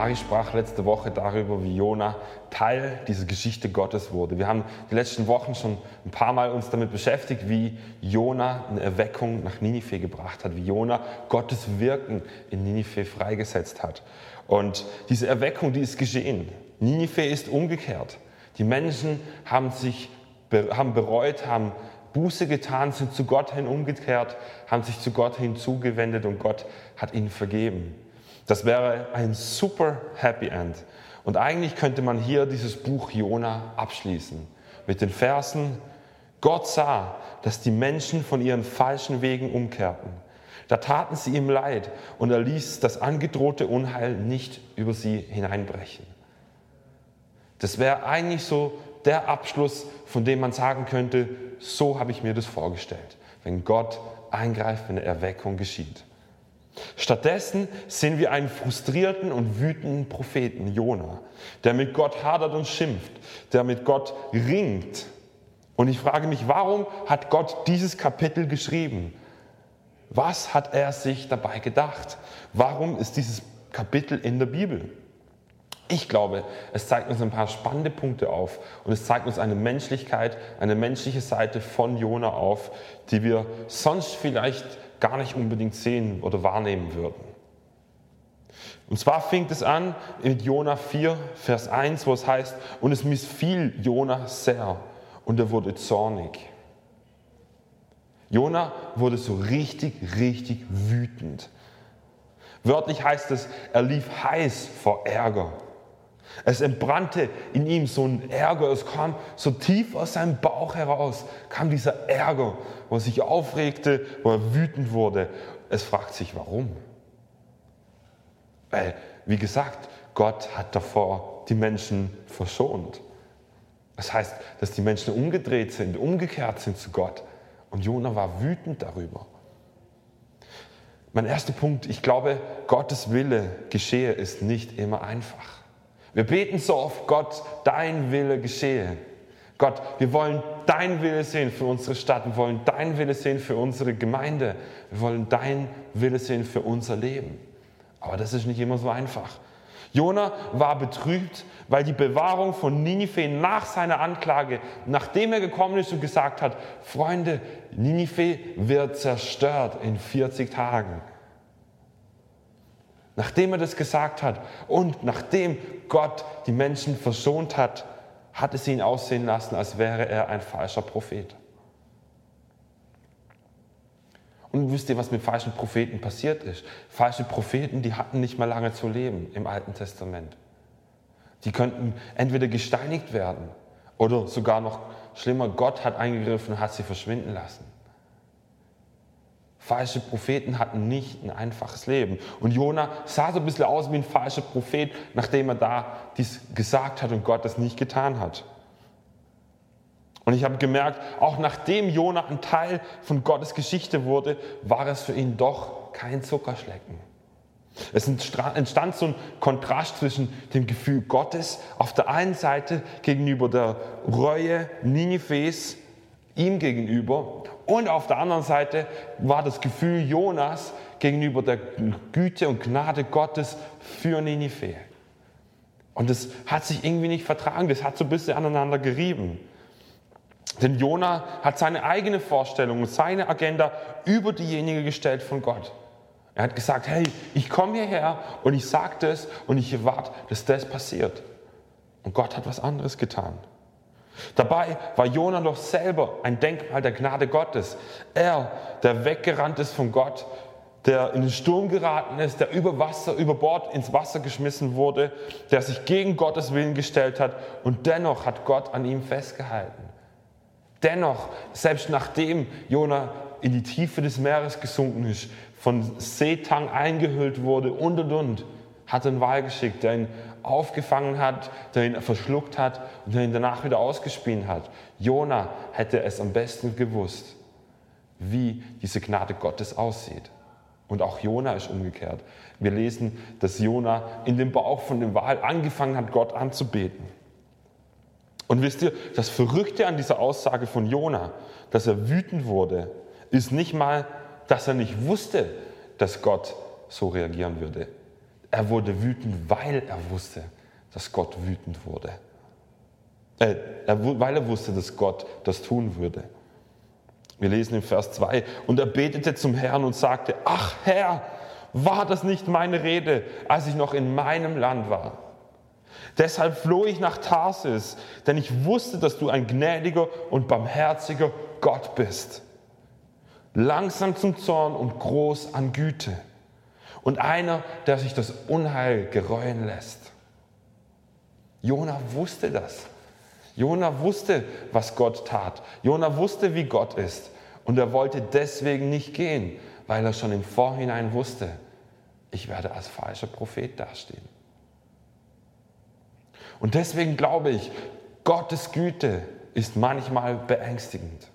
Mari sprach letzte Woche darüber, wie Jona Teil dieser Geschichte Gottes wurde. Wir haben die letzten Wochen schon ein paar Mal uns damit beschäftigt, wie Jona eine Erweckung nach Ninive gebracht hat, wie Jona Gottes Wirken in Ninive freigesetzt hat. Und diese Erweckung, die ist geschehen. Ninive ist umgekehrt. Die Menschen haben sich haben bereut, haben Buße getan, sind zu Gott hin umgekehrt, haben sich zu Gott hin zugewendet und Gott hat ihnen vergeben. Das wäre ein super Happy End. Und eigentlich könnte man hier dieses Buch Jona abschließen mit den Versen, Gott sah, dass die Menschen von ihren falschen Wegen umkehrten. Da taten sie ihm leid und er ließ das angedrohte Unheil nicht über sie hineinbrechen. Das wäre eigentlich so der Abschluss, von dem man sagen könnte, so habe ich mir das vorgestellt, wenn Gott eingreift, wenn eine Erweckung geschieht. Stattdessen sehen wir einen frustrierten und wütenden Propheten, Jona, der mit Gott hadert und schimpft, der mit Gott ringt. Und ich frage mich, warum hat Gott dieses Kapitel geschrieben? Was hat er sich dabei gedacht? Warum ist dieses Kapitel in der Bibel? Ich glaube, es zeigt uns ein paar spannende Punkte auf und es zeigt uns eine Menschlichkeit, eine menschliche Seite von Jona auf, die wir sonst vielleicht gar nicht unbedingt sehen oder wahrnehmen würden. Und zwar fängt es an mit Jona 4, Vers 1, wo es heißt, und es missfiel Jona sehr und er wurde zornig. Jona wurde so richtig, richtig wütend. Wörtlich heißt es, er lief heiß vor Ärger. Es entbrannte in ihm so ein Ärger, es kam so tief aus seinem Bauch heraus, kam dieser Ärger, wo er sich aufregte, wo er wütend wurde. Es fragt sich, warum? Weil, wie gesagt, Gott hat davor die Menschen verschont. Das heißt, dass die Menschen umgedreht sind, umgekehrt sind zu Gott. Und Jona war wütend darüber. Mein erster Punkt, ich glaube, Gottes Wille geschehe, ist nicht immer einfach. Wir beten so oft, Gott, dein Wille geschehe. Gott, wir wollen dein Wille sehen für unsere Stadt, wir wollen dein Wille sehen für unsere Gemeinde, wir wollen dein Wille sehen für unser Leben. Aber das ist nicht immer so einfach. Jona war betrübt, weil die Bewahrung von Ninive nach seiner Anklage, nachdem er gekommen ist und gesagt hat, Freunde, Ninive wird zerstört in 40 Tagen. Nachdem er das gesagt hat und nachdem Gott die Menschen verschont hat, hat es ihn aussehen lassen, als wäre er ein falscher Prophet. Und wisst ihr, was mit falschen Propheten passiert ist? Falsche Propheten, die hatten nicht mehr lange zu leben im Alten Testament. Die könnten entweder gesteinigt werden oder sogar noch schlimmer, Gott hat eingegriffen und hat sie verschwinden lassen. Falsche Propheten hatten nicht ein einfaches Leben. Und Jona sah so ein bisschen aus wie ein falscher Prophet, nachdem er da dies gesagt hat und Gott das nicht getan hat. Und ich habe gemerkt, auch nachdem Jona ein Teil von Gottes Geschichte wurde, war es für ihn doch kein Zuckerschlecken. Es entstand so ein Kontrast zwischen dem Gefühl Gottes auf der einen Seite gegenüber der Reue Ninives ihm gegenüber und auf der anderen Seite war das Gefühl Jonas gegenüber der Güte und Gnade Gottes für Ninive. Und das hat sich irgendwie nicht vertragen, das hat so ein bisschen aneinander gerieben. Denn Jona hat seine eigene Vorstellung und seine Agenda über diejenige gestellt von Gott. Er hat gesagt, hey, ich komme hierher und ich sage das und ich erwarte, dass das passiert. Und Gott hat was anderes getan. Dabei war Jona doch selber ein Denkmal der Gnade Gottes. Er, der weggerannt ist von Gott, der in den Sturm geraten ist, der über Wasser, über Bord ins Wasser geschmissen wurde, der sich gegen Gottes Willen gestellt hat und dennoch hat Gott an ihm festgehalten. Dennoch, selbst nachdem Jona in die Tiefe des Meeres gesunken ist, von Seetang eingehüllt wurde und und und, hat einen Wal geschickt, der ihn aufgefangen hat, der ihn verschluckt hat und der ihn danach wieder ausgespien hat. Jona hätte es am besten gewusst, wie diese Gnade Gottes aussieht. Und auch Jona ist umgekehrt. Wir lesen, dass Jona in dem Bauch von dem Wal angefangen hat, Gott anzubeten. Und wisst ihr, das Verrückte an dieser Aussage von Jona, dass er wütend wurde, ist nicht mal, dass er nicht wusste, dass Gott so reagieren würde. Er wurde wütend, weil er wusste, dass Gott wütend wurde. Äh, weil er wusste, dass Gott das tun würde. Wir lesen im Vers 2, und er betete zum Herrn und sagte, ach Herr, war das nicht meine Rede, als ich noch in meinem Land war? Deshalb floh ich nach Tarsis, denn ich wusste, dass du ein gnädiger und barmherziger Gott bist. Langsam zum Zorn und groß an Güte und einer, der sich das Unheil gereuen lässt. Jona wusste das. Jona wusste, was Gott tat. Jona wusste, wie Gott ist. Und er wollte deswegen nicht gehen, weil er schon im Vorhinein wusste, ich werde als falscher Prophet dastehen. Und deswegen glaube ich, Gottes Güte ist manchmal beängstigend.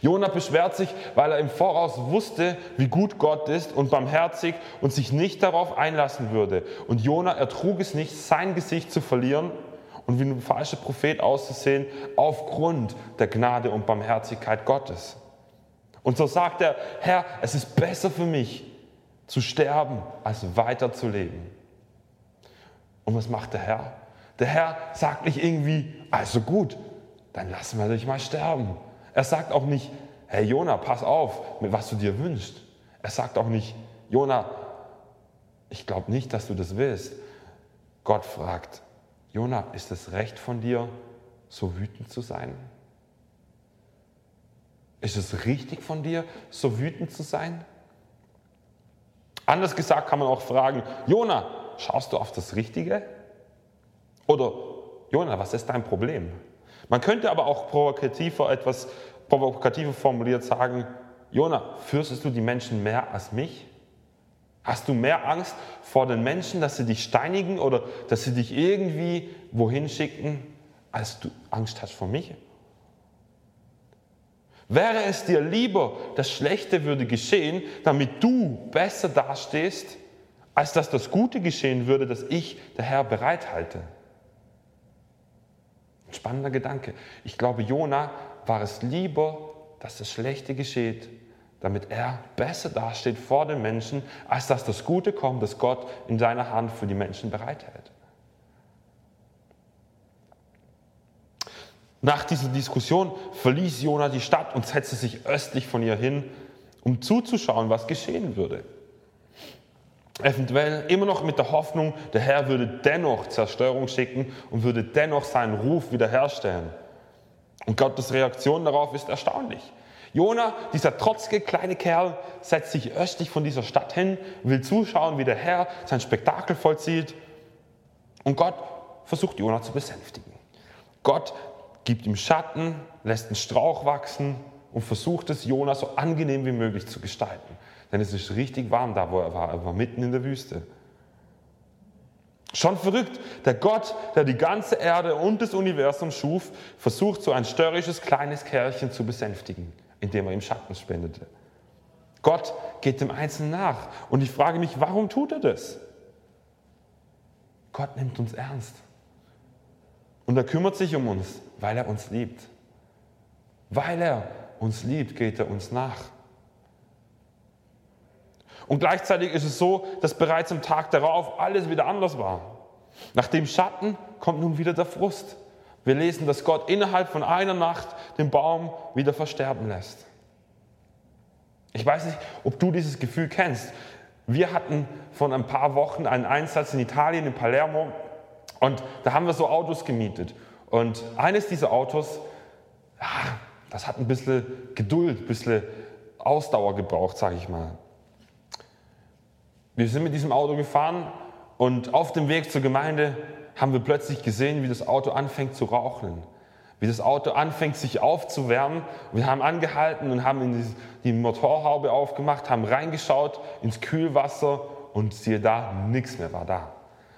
Jona beschwert sich, weil er im Voraus wusste, wie gut Gott ist und barmherzig und sich nicht darauf einlassen würde. Und Jona ertrug es nicht, sein Gesicht zu verlieren und wie ein falscher Prophet auszusehen, aufgrund der Gnade und Barmherzigkeit Gottes. Und so sagt er, Herr, es ist besser für mich zu sterben, als weiter zu leben. Und was macht der Herr? Der Herr sagt nicht irgendwie, also gut, dann lassen wir dich mal sterben er sagt auch nicht, hey Jona, pass auf, mit was du dir wünschst. Er sagt auch nicht, Jona, ich glaube nicht, dass du das willst. Gott fragt, Jona, ist es recht von dir, so wütend zu sein? Ist es richtig von dir, so wütend zu sein? Anders gesagt kann man auch fragen, Jona, schaust du auf das Richtige? Oder Jona, was ist dein Problem? Man könnte aber auch provokativer etwas provokativer formuliert sagen, Jona, fürstest du die Menschen mehr als mich? Hast du mehr Angst vor den Menschen, dass sie dich steinigen oder dass sie dich irgendwie wohin schicken, als du Angst hast vor mich? Wäre es dir lieber, das Schlechte würde geschehen, damit du besser dastehst, als dass das Gute geschehen würde, das ich, der Herr, bereithalte? Ein spannender Gedanke. Ich glaube, Jona war es lieber, dass das Schlechte geschieht, damit er besser dasteht vor den Menschen, als dass das Gute kommt, das Gott in seiner Hand für die Menschen bereithält. Nach dieser Diskussion verließ Jona die Stadt und setzte sich östlich von ihr hin, um zuzuschauen, was geschehen würde. Eventuell immer noch mit der Hoffnung, der Herr würde dennoch Zerstörung schicken und würde dennoch seinen Ruf wiederherstellen. Und Gottes Reaktion darauf ist erstaunlich. Jona, dieser trotzige kleine Kerl, setzt sich östlich von dieser Stadt hin, will zuschauen, wie der Herr sein Spektakel vollzieht. Und Gott versucht Jona zu besänftigen. Gott gibt ihm Schatten, lässt einen Strauch wachsen und versucht es Jona so angenehm wie möglich zu gestalten. Denn es ist richtig warm da, wo er war. Er war mitten in der Wüste. Schon verrückt. Der Gott, der die ganze Erde und das Universum schuf, versucht so ein störrisches kleines Kerlchen zu besänftigen, indem er ihm Schatten spendete. Gott geht dem Einzelnen nach. Und ich frage mich, warum tut er das? Gott nimmt uns ernst. Und er kümmert sich um uns, weil er uns liebt. Weil er uns liebt, geht er uns nach. Und gleichzeitig ist es so, dass bereits am Tag darauf alles wieder anders war. Nach dem Schatten kommt nun wieder der Frust. Wir lesen, dass Gott innerhalb von einer Nacht den Baum wieder versterben lässt. Ich weiß nicht, ob du dieses Gefühl kennst. Wir hatten vor ein paar Wochen einen Einsatz in Italien, in Palermo, und da haben wir so Autos gemietet. Und eines dieser Autos, ja, das hat ein bisschen Geduld, ein bisschen Ausdauer gebraucht, sage ich mal. Wir sind mit diesem Auto gefahren und auf dem Weg zur Gemeinde haben wir plötzlich gesehen, wie das Auto anfängt zu rauchen, wie das Auto anfängt sich aufzuwärmen. Wir haben angehalten und haben die Motorhaube aufgemacht, haben reingeschaut ins Kühlwasser und siehe da, nichts mehr war da.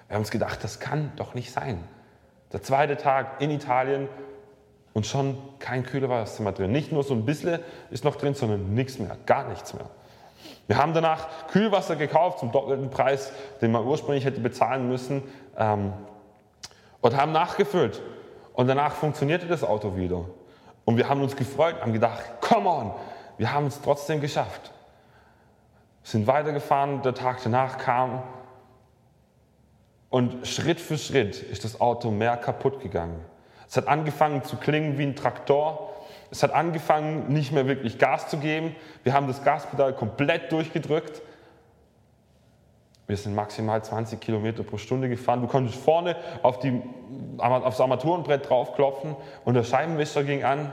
Wir haben uns gedacht, das kann doch nicht sein. Der zweite Tag in Italien und schon kein Kühlwasserzimmer drin. Nicht nur so ein bisschen ist noch drin, sondern nichts mehr, gar nichts mehr. Wir haben danach Kühlwasser gekauft zum doppelten Preis, den man ursprünglich hätte bezahlen müssen, ähm, und haben nachgefüllt. Und danach funktionierte das Auto wieder. Und wir haben uns gefreut, haben gedacht, come on, wir haben es trotzdem geschafft. Sind weitergefahren, der Tag danach kam und Schritt für Schritt ist das Auto mehr kaputt gegangen. Es hat angefangen zu klingen wie ein Traktor. Es hat angefangen, nicht mehr wirklich Gas zu geben. Wir haben das Gaspedal komplett durchgedrückt. Wir sind maximal 20 Kilometer pro Stunde gefahren. Du konntest vorne auf die, aufs Armaturenbrett draufklopfen und der Scheibenwischer ging an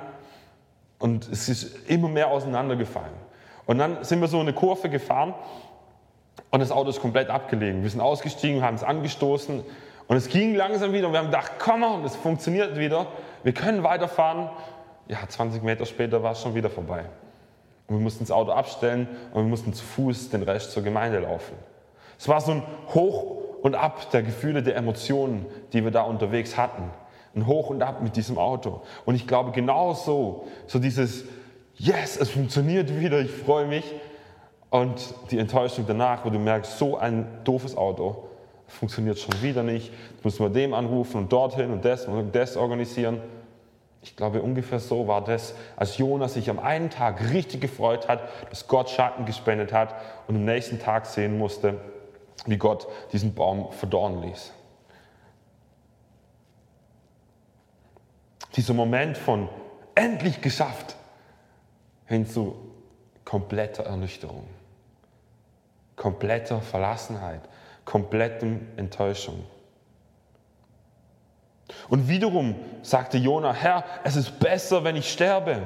und es ist immer mehr auseinandergefallen. Und dann sind wir so eine Kurve gefahren und das Auto ist komplett abgelegen. Wir sind ausgestiegen, haben es angestoßen und es ging langsam wieder und wir haben gedacht, komm on, es funktioniert wieder. Wir können weiterfahren. Ja, 20 Meter später war es schon wieder vorbei. Und wir mussten das Auto abstellen und wir mussten zu Fuß den Rest zur Gemeinde laufen. Es war so ein Hoch und Ab der Gefühle, der Emotionen, die wir da unterwegs hatten. Ein Hoch und Ab mit diesem Auto. Und ich glaube, genau so, so dieses, yes, es funktioniert wieder, ich freue mich, und die Enttäuschung danach, wo du merkst, so ein doofes Auto funktioniert schon wieder nicht. Jetzt müssen wir dem anrufen und dorthin und das und das organisieren. Ich glaube, ungefähr so war das, als Jonas sich am einen Tag richtig gefreut hat, dass Gott Schatten gespendet hat und am nächsten Tag sehen musste, wie Gott diesen Baum verdorren ließ. Dieser Moment von endlich geschafft hin zu kompletter Ernüchterung kompletter Verlassenheit, komplettem Enttäuschung. Und wiederum sagte Jona, Herr, es ist besser, wenn ich sterbe.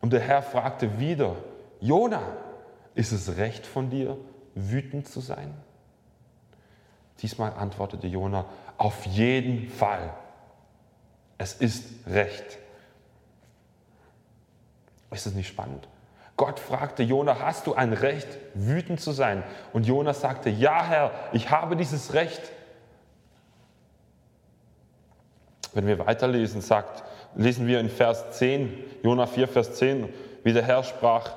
Und der Herr fragte wieder, Jona, ist es recht von dir, wütend zu sein? Diesmal antwortete Jona, auf jeden Fall. Es ist recht. Ist es nicht spannend? Gott fragte Jona, hast du ein Recht, wütend zu sein? Und Jona sagte, ja Herr, ich habe dieses Recht. Wenn wir weiterlesen, sagt, lesen wir in Vers 10, Jona 4, Vers 10, wie der Herr sprach,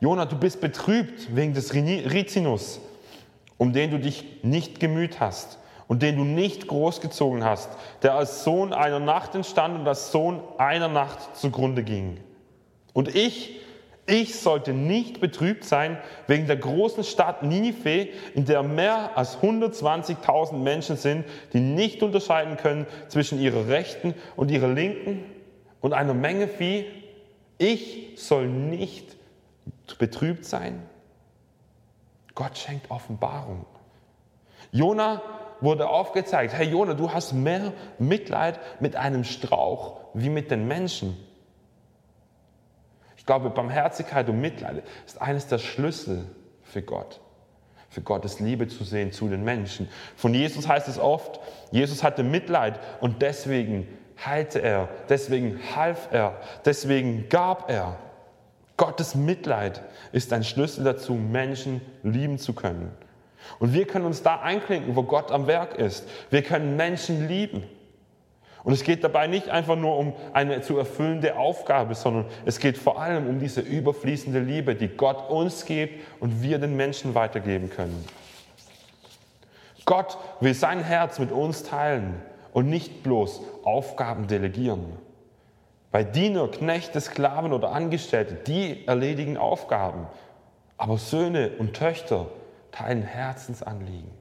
Jona, du bist betrübt wegen des Rizinus, um den du dich nicht gemüht hast und den du nicht großgezogen hast, der als Sohn einer Nacht entstand und als Sohn einer Nacht zugrunde ging. Und ich, ich sollte nicht betrübt sein wegen der großen Stadt Ninive, in der mehr als 120.000 Menschen sind, die nicht unterscheiden können zwischen ihrer rechten und ihrer linken und einer Menge Vieh. Ich soll nicht betrübt sein. Gott schenkt Offenbarung. Jona wurde aufgezeigt, hey Jona, du hast mehr Mitleid mit einem Strauch wie mit den Menschen glaube, Barmherzigkeit und Mitleid ist eines der Schlüssel für Gott. Für Gottes Liebe zu sehen zu den Menschen. Von Jesus heißt es oft, Jesus hatte Mitleid und deswegen heilte er, deswegen half er, deswegen gab er. Gottes Mitleid ist ein Schlüssel dazu, Menschen lieben zu können. Und wir können uns da einklinken, wo Gott am Werk ist. Wir können Menschen lieben. Und es geht dabei nicht einfach nur um eine zu erfüllende Aufgabe, sondern es geht vor allem um diese überfließende Liebe, die Gott uns gibt und wir den Menschen weitergeben können. Gott will sein Herz mit uns teilen und nicht bloß Aufgaben delegieren. Bei Diener, Knechte, Sklaven oder Angestellte, die erledigen Aufgaben. Aber Söhne und Töchter teilen Herzensanliegen.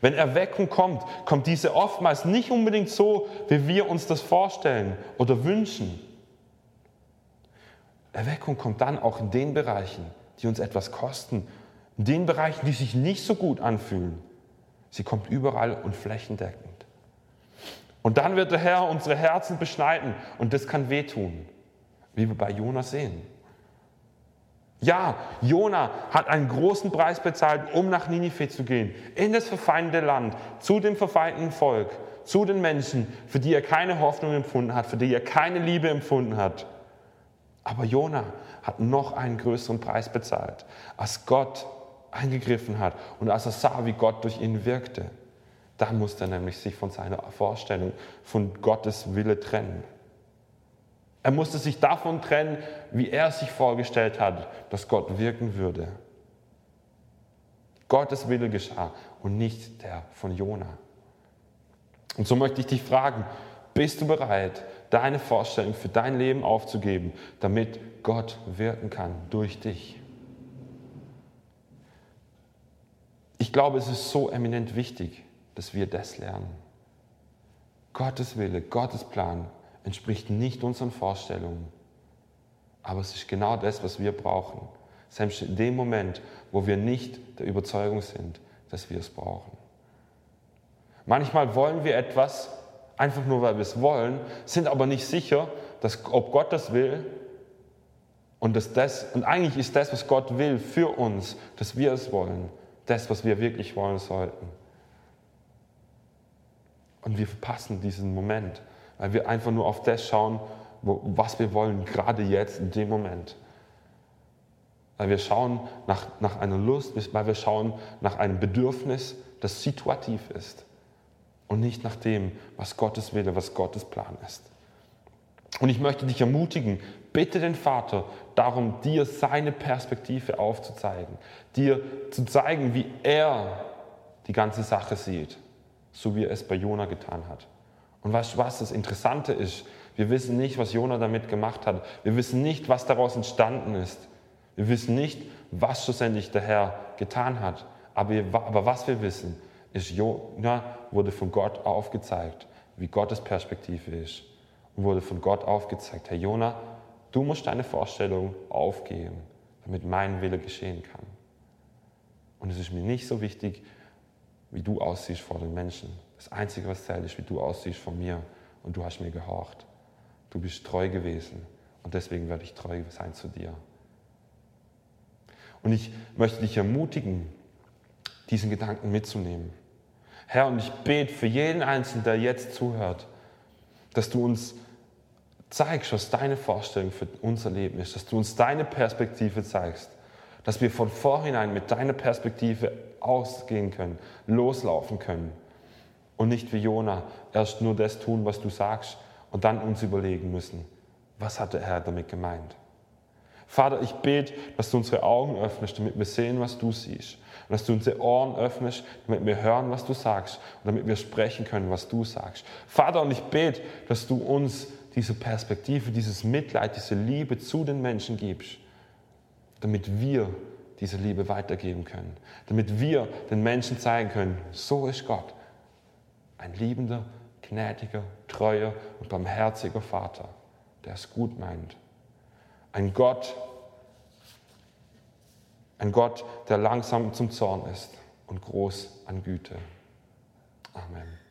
Wenn Erweckung kommt, kommt diese oftmals nicht unbedingt so, wie wir uns das vorstellen oder wünschen. Erweckung kommt dann auch in den Bereichen, die uns etwas kosten, in den Bereichen, die sich nicht so gut anfühlen. Sie kommt überall und flächendeckend. Und dann wird der Herr unsere Herzen beschneiden und das kann wehtun, wie wir bei Jonas sehen. Ja, Jona hat einen großen Preis bezahlt, um nach Ninive zu gehen, in das verfeindete Land, zu dem verfeindeten Volk, zu den Menschen, für die er keine Hoffnung empfunden hat, für die er keine Liebe empfunden hat. Aber Jona hat noch einen größeren Preis bezahlt, als Gott eingegriffen hat und als er sah, wie Gott durch ihn wirkte, da musste er nämlich sich von seiner Vorstellung, von Gottes Wille trennen. Er musste sich davon trennen, wie er sich vorgestellt hat, dass Gott wirken würde. Gottes Wille geschah und nicht der von Jona. Und so möchte ich dich fragen, bist du bereit, deine Vorstellung für dein Leben aufzugeben, damit Gott wirken kann durch dich? Ich glaube, es ist so eminent wichtig, dass wir das lernen. Gottes Wille, Gottes Plan entspricht nicht unseren Vorstellungen, aber es ist genau das, was wir brauchen. Selbst in dem Moment, wo wir nicht der Überzeugung sind, dass wir es brauchen. Manchmal wollen wir etwas einfach nur, weil wir es wollen, sind aber nicht sicher, dass, ob Gott das will und, dass das, und eigentlich ist das, was Gott will für uns, dass wir es wollen, das, was wir wirklich wollen sollten. Und wir verpassen diesen Moment, weil wir einfach nur auf das schauen, wo, was wir wollen, gerade jetzt, in dem Moment. Weil wir schauen nach, nach einer Lust, weil wir schauen nach einem Bedürfnis, das situativ ist und nicht nach dem, was Gottes Wille, was Gottes Plan ist. Und ich möchte dich ermutigen, bitte den Vater darum, dir seine Perspektive aufzuzeigen, dir zu zeigen, wie er die ganze Sache sieht, so wie er es bei Jona getan hat. Und weißt du was, das Interessante ist, wir wissen nicht, was Jona damit gemacht hat. Wir wissen nicht, was daraus entstanden ist. Wir wissen nicht, was schlussendlich der Herr getan hat. Aber, aber was wir wissen, ist, Jona wurde von Gott aufgezeigt, wie Gottes Perspektive ist. Und wurde von Gott aufgezeigt, Herr Jona, du musst deine Vorstellung aufgeben, damit mein Wille geschehen kann. Und es ist mir nicht so wichtig, wie du aussiehst vor den Menschen. Das Einzige, was zählt, ist, wie du aussiehst vor mir. Und du hast mir gehorcht. Du bist treu gewesen. Und deswegen werde ich treu sein zu dir. Und ich möchte dich ermutigen, diesen Gedanken mitzunehmen. Herr, und ich bete für jeden Einzelnen, der jetzt zuhört, dass du uns zeigst, was deine Vorstellung für unser Leben ist, dass du uns deine Perspektive zeigst, dass wir von vornherein mit deiner Perspektive ausgehen können, loslaufen können und nicht wie Jona erst nur das tun, was du sagst und dann uns überlegen müssen, was hat der Herr damit gemeint. Vater, ich bete, dass du unsere Augen öffnest, damit wir sehen, was du siehst. Und dass du unsere Ohren öffnest, damit wir hören, was du sagst. Und damit wir sprechen können, was du sagst. Vater, und ich bete, dass du uns diese Perspektive, dieses Mitleid, diese Liebe zu den Menschen gibst. Damit wir diese Liebe weitergeben können. Damit wir den Menschen zeigen können, so ist Gott. Ein liebender, gnädiger, treuer und barmherziger Vater, der es gut meint ein Gott, ein Gott, der langsam zum Zorn ist und groß an Güte. Amen.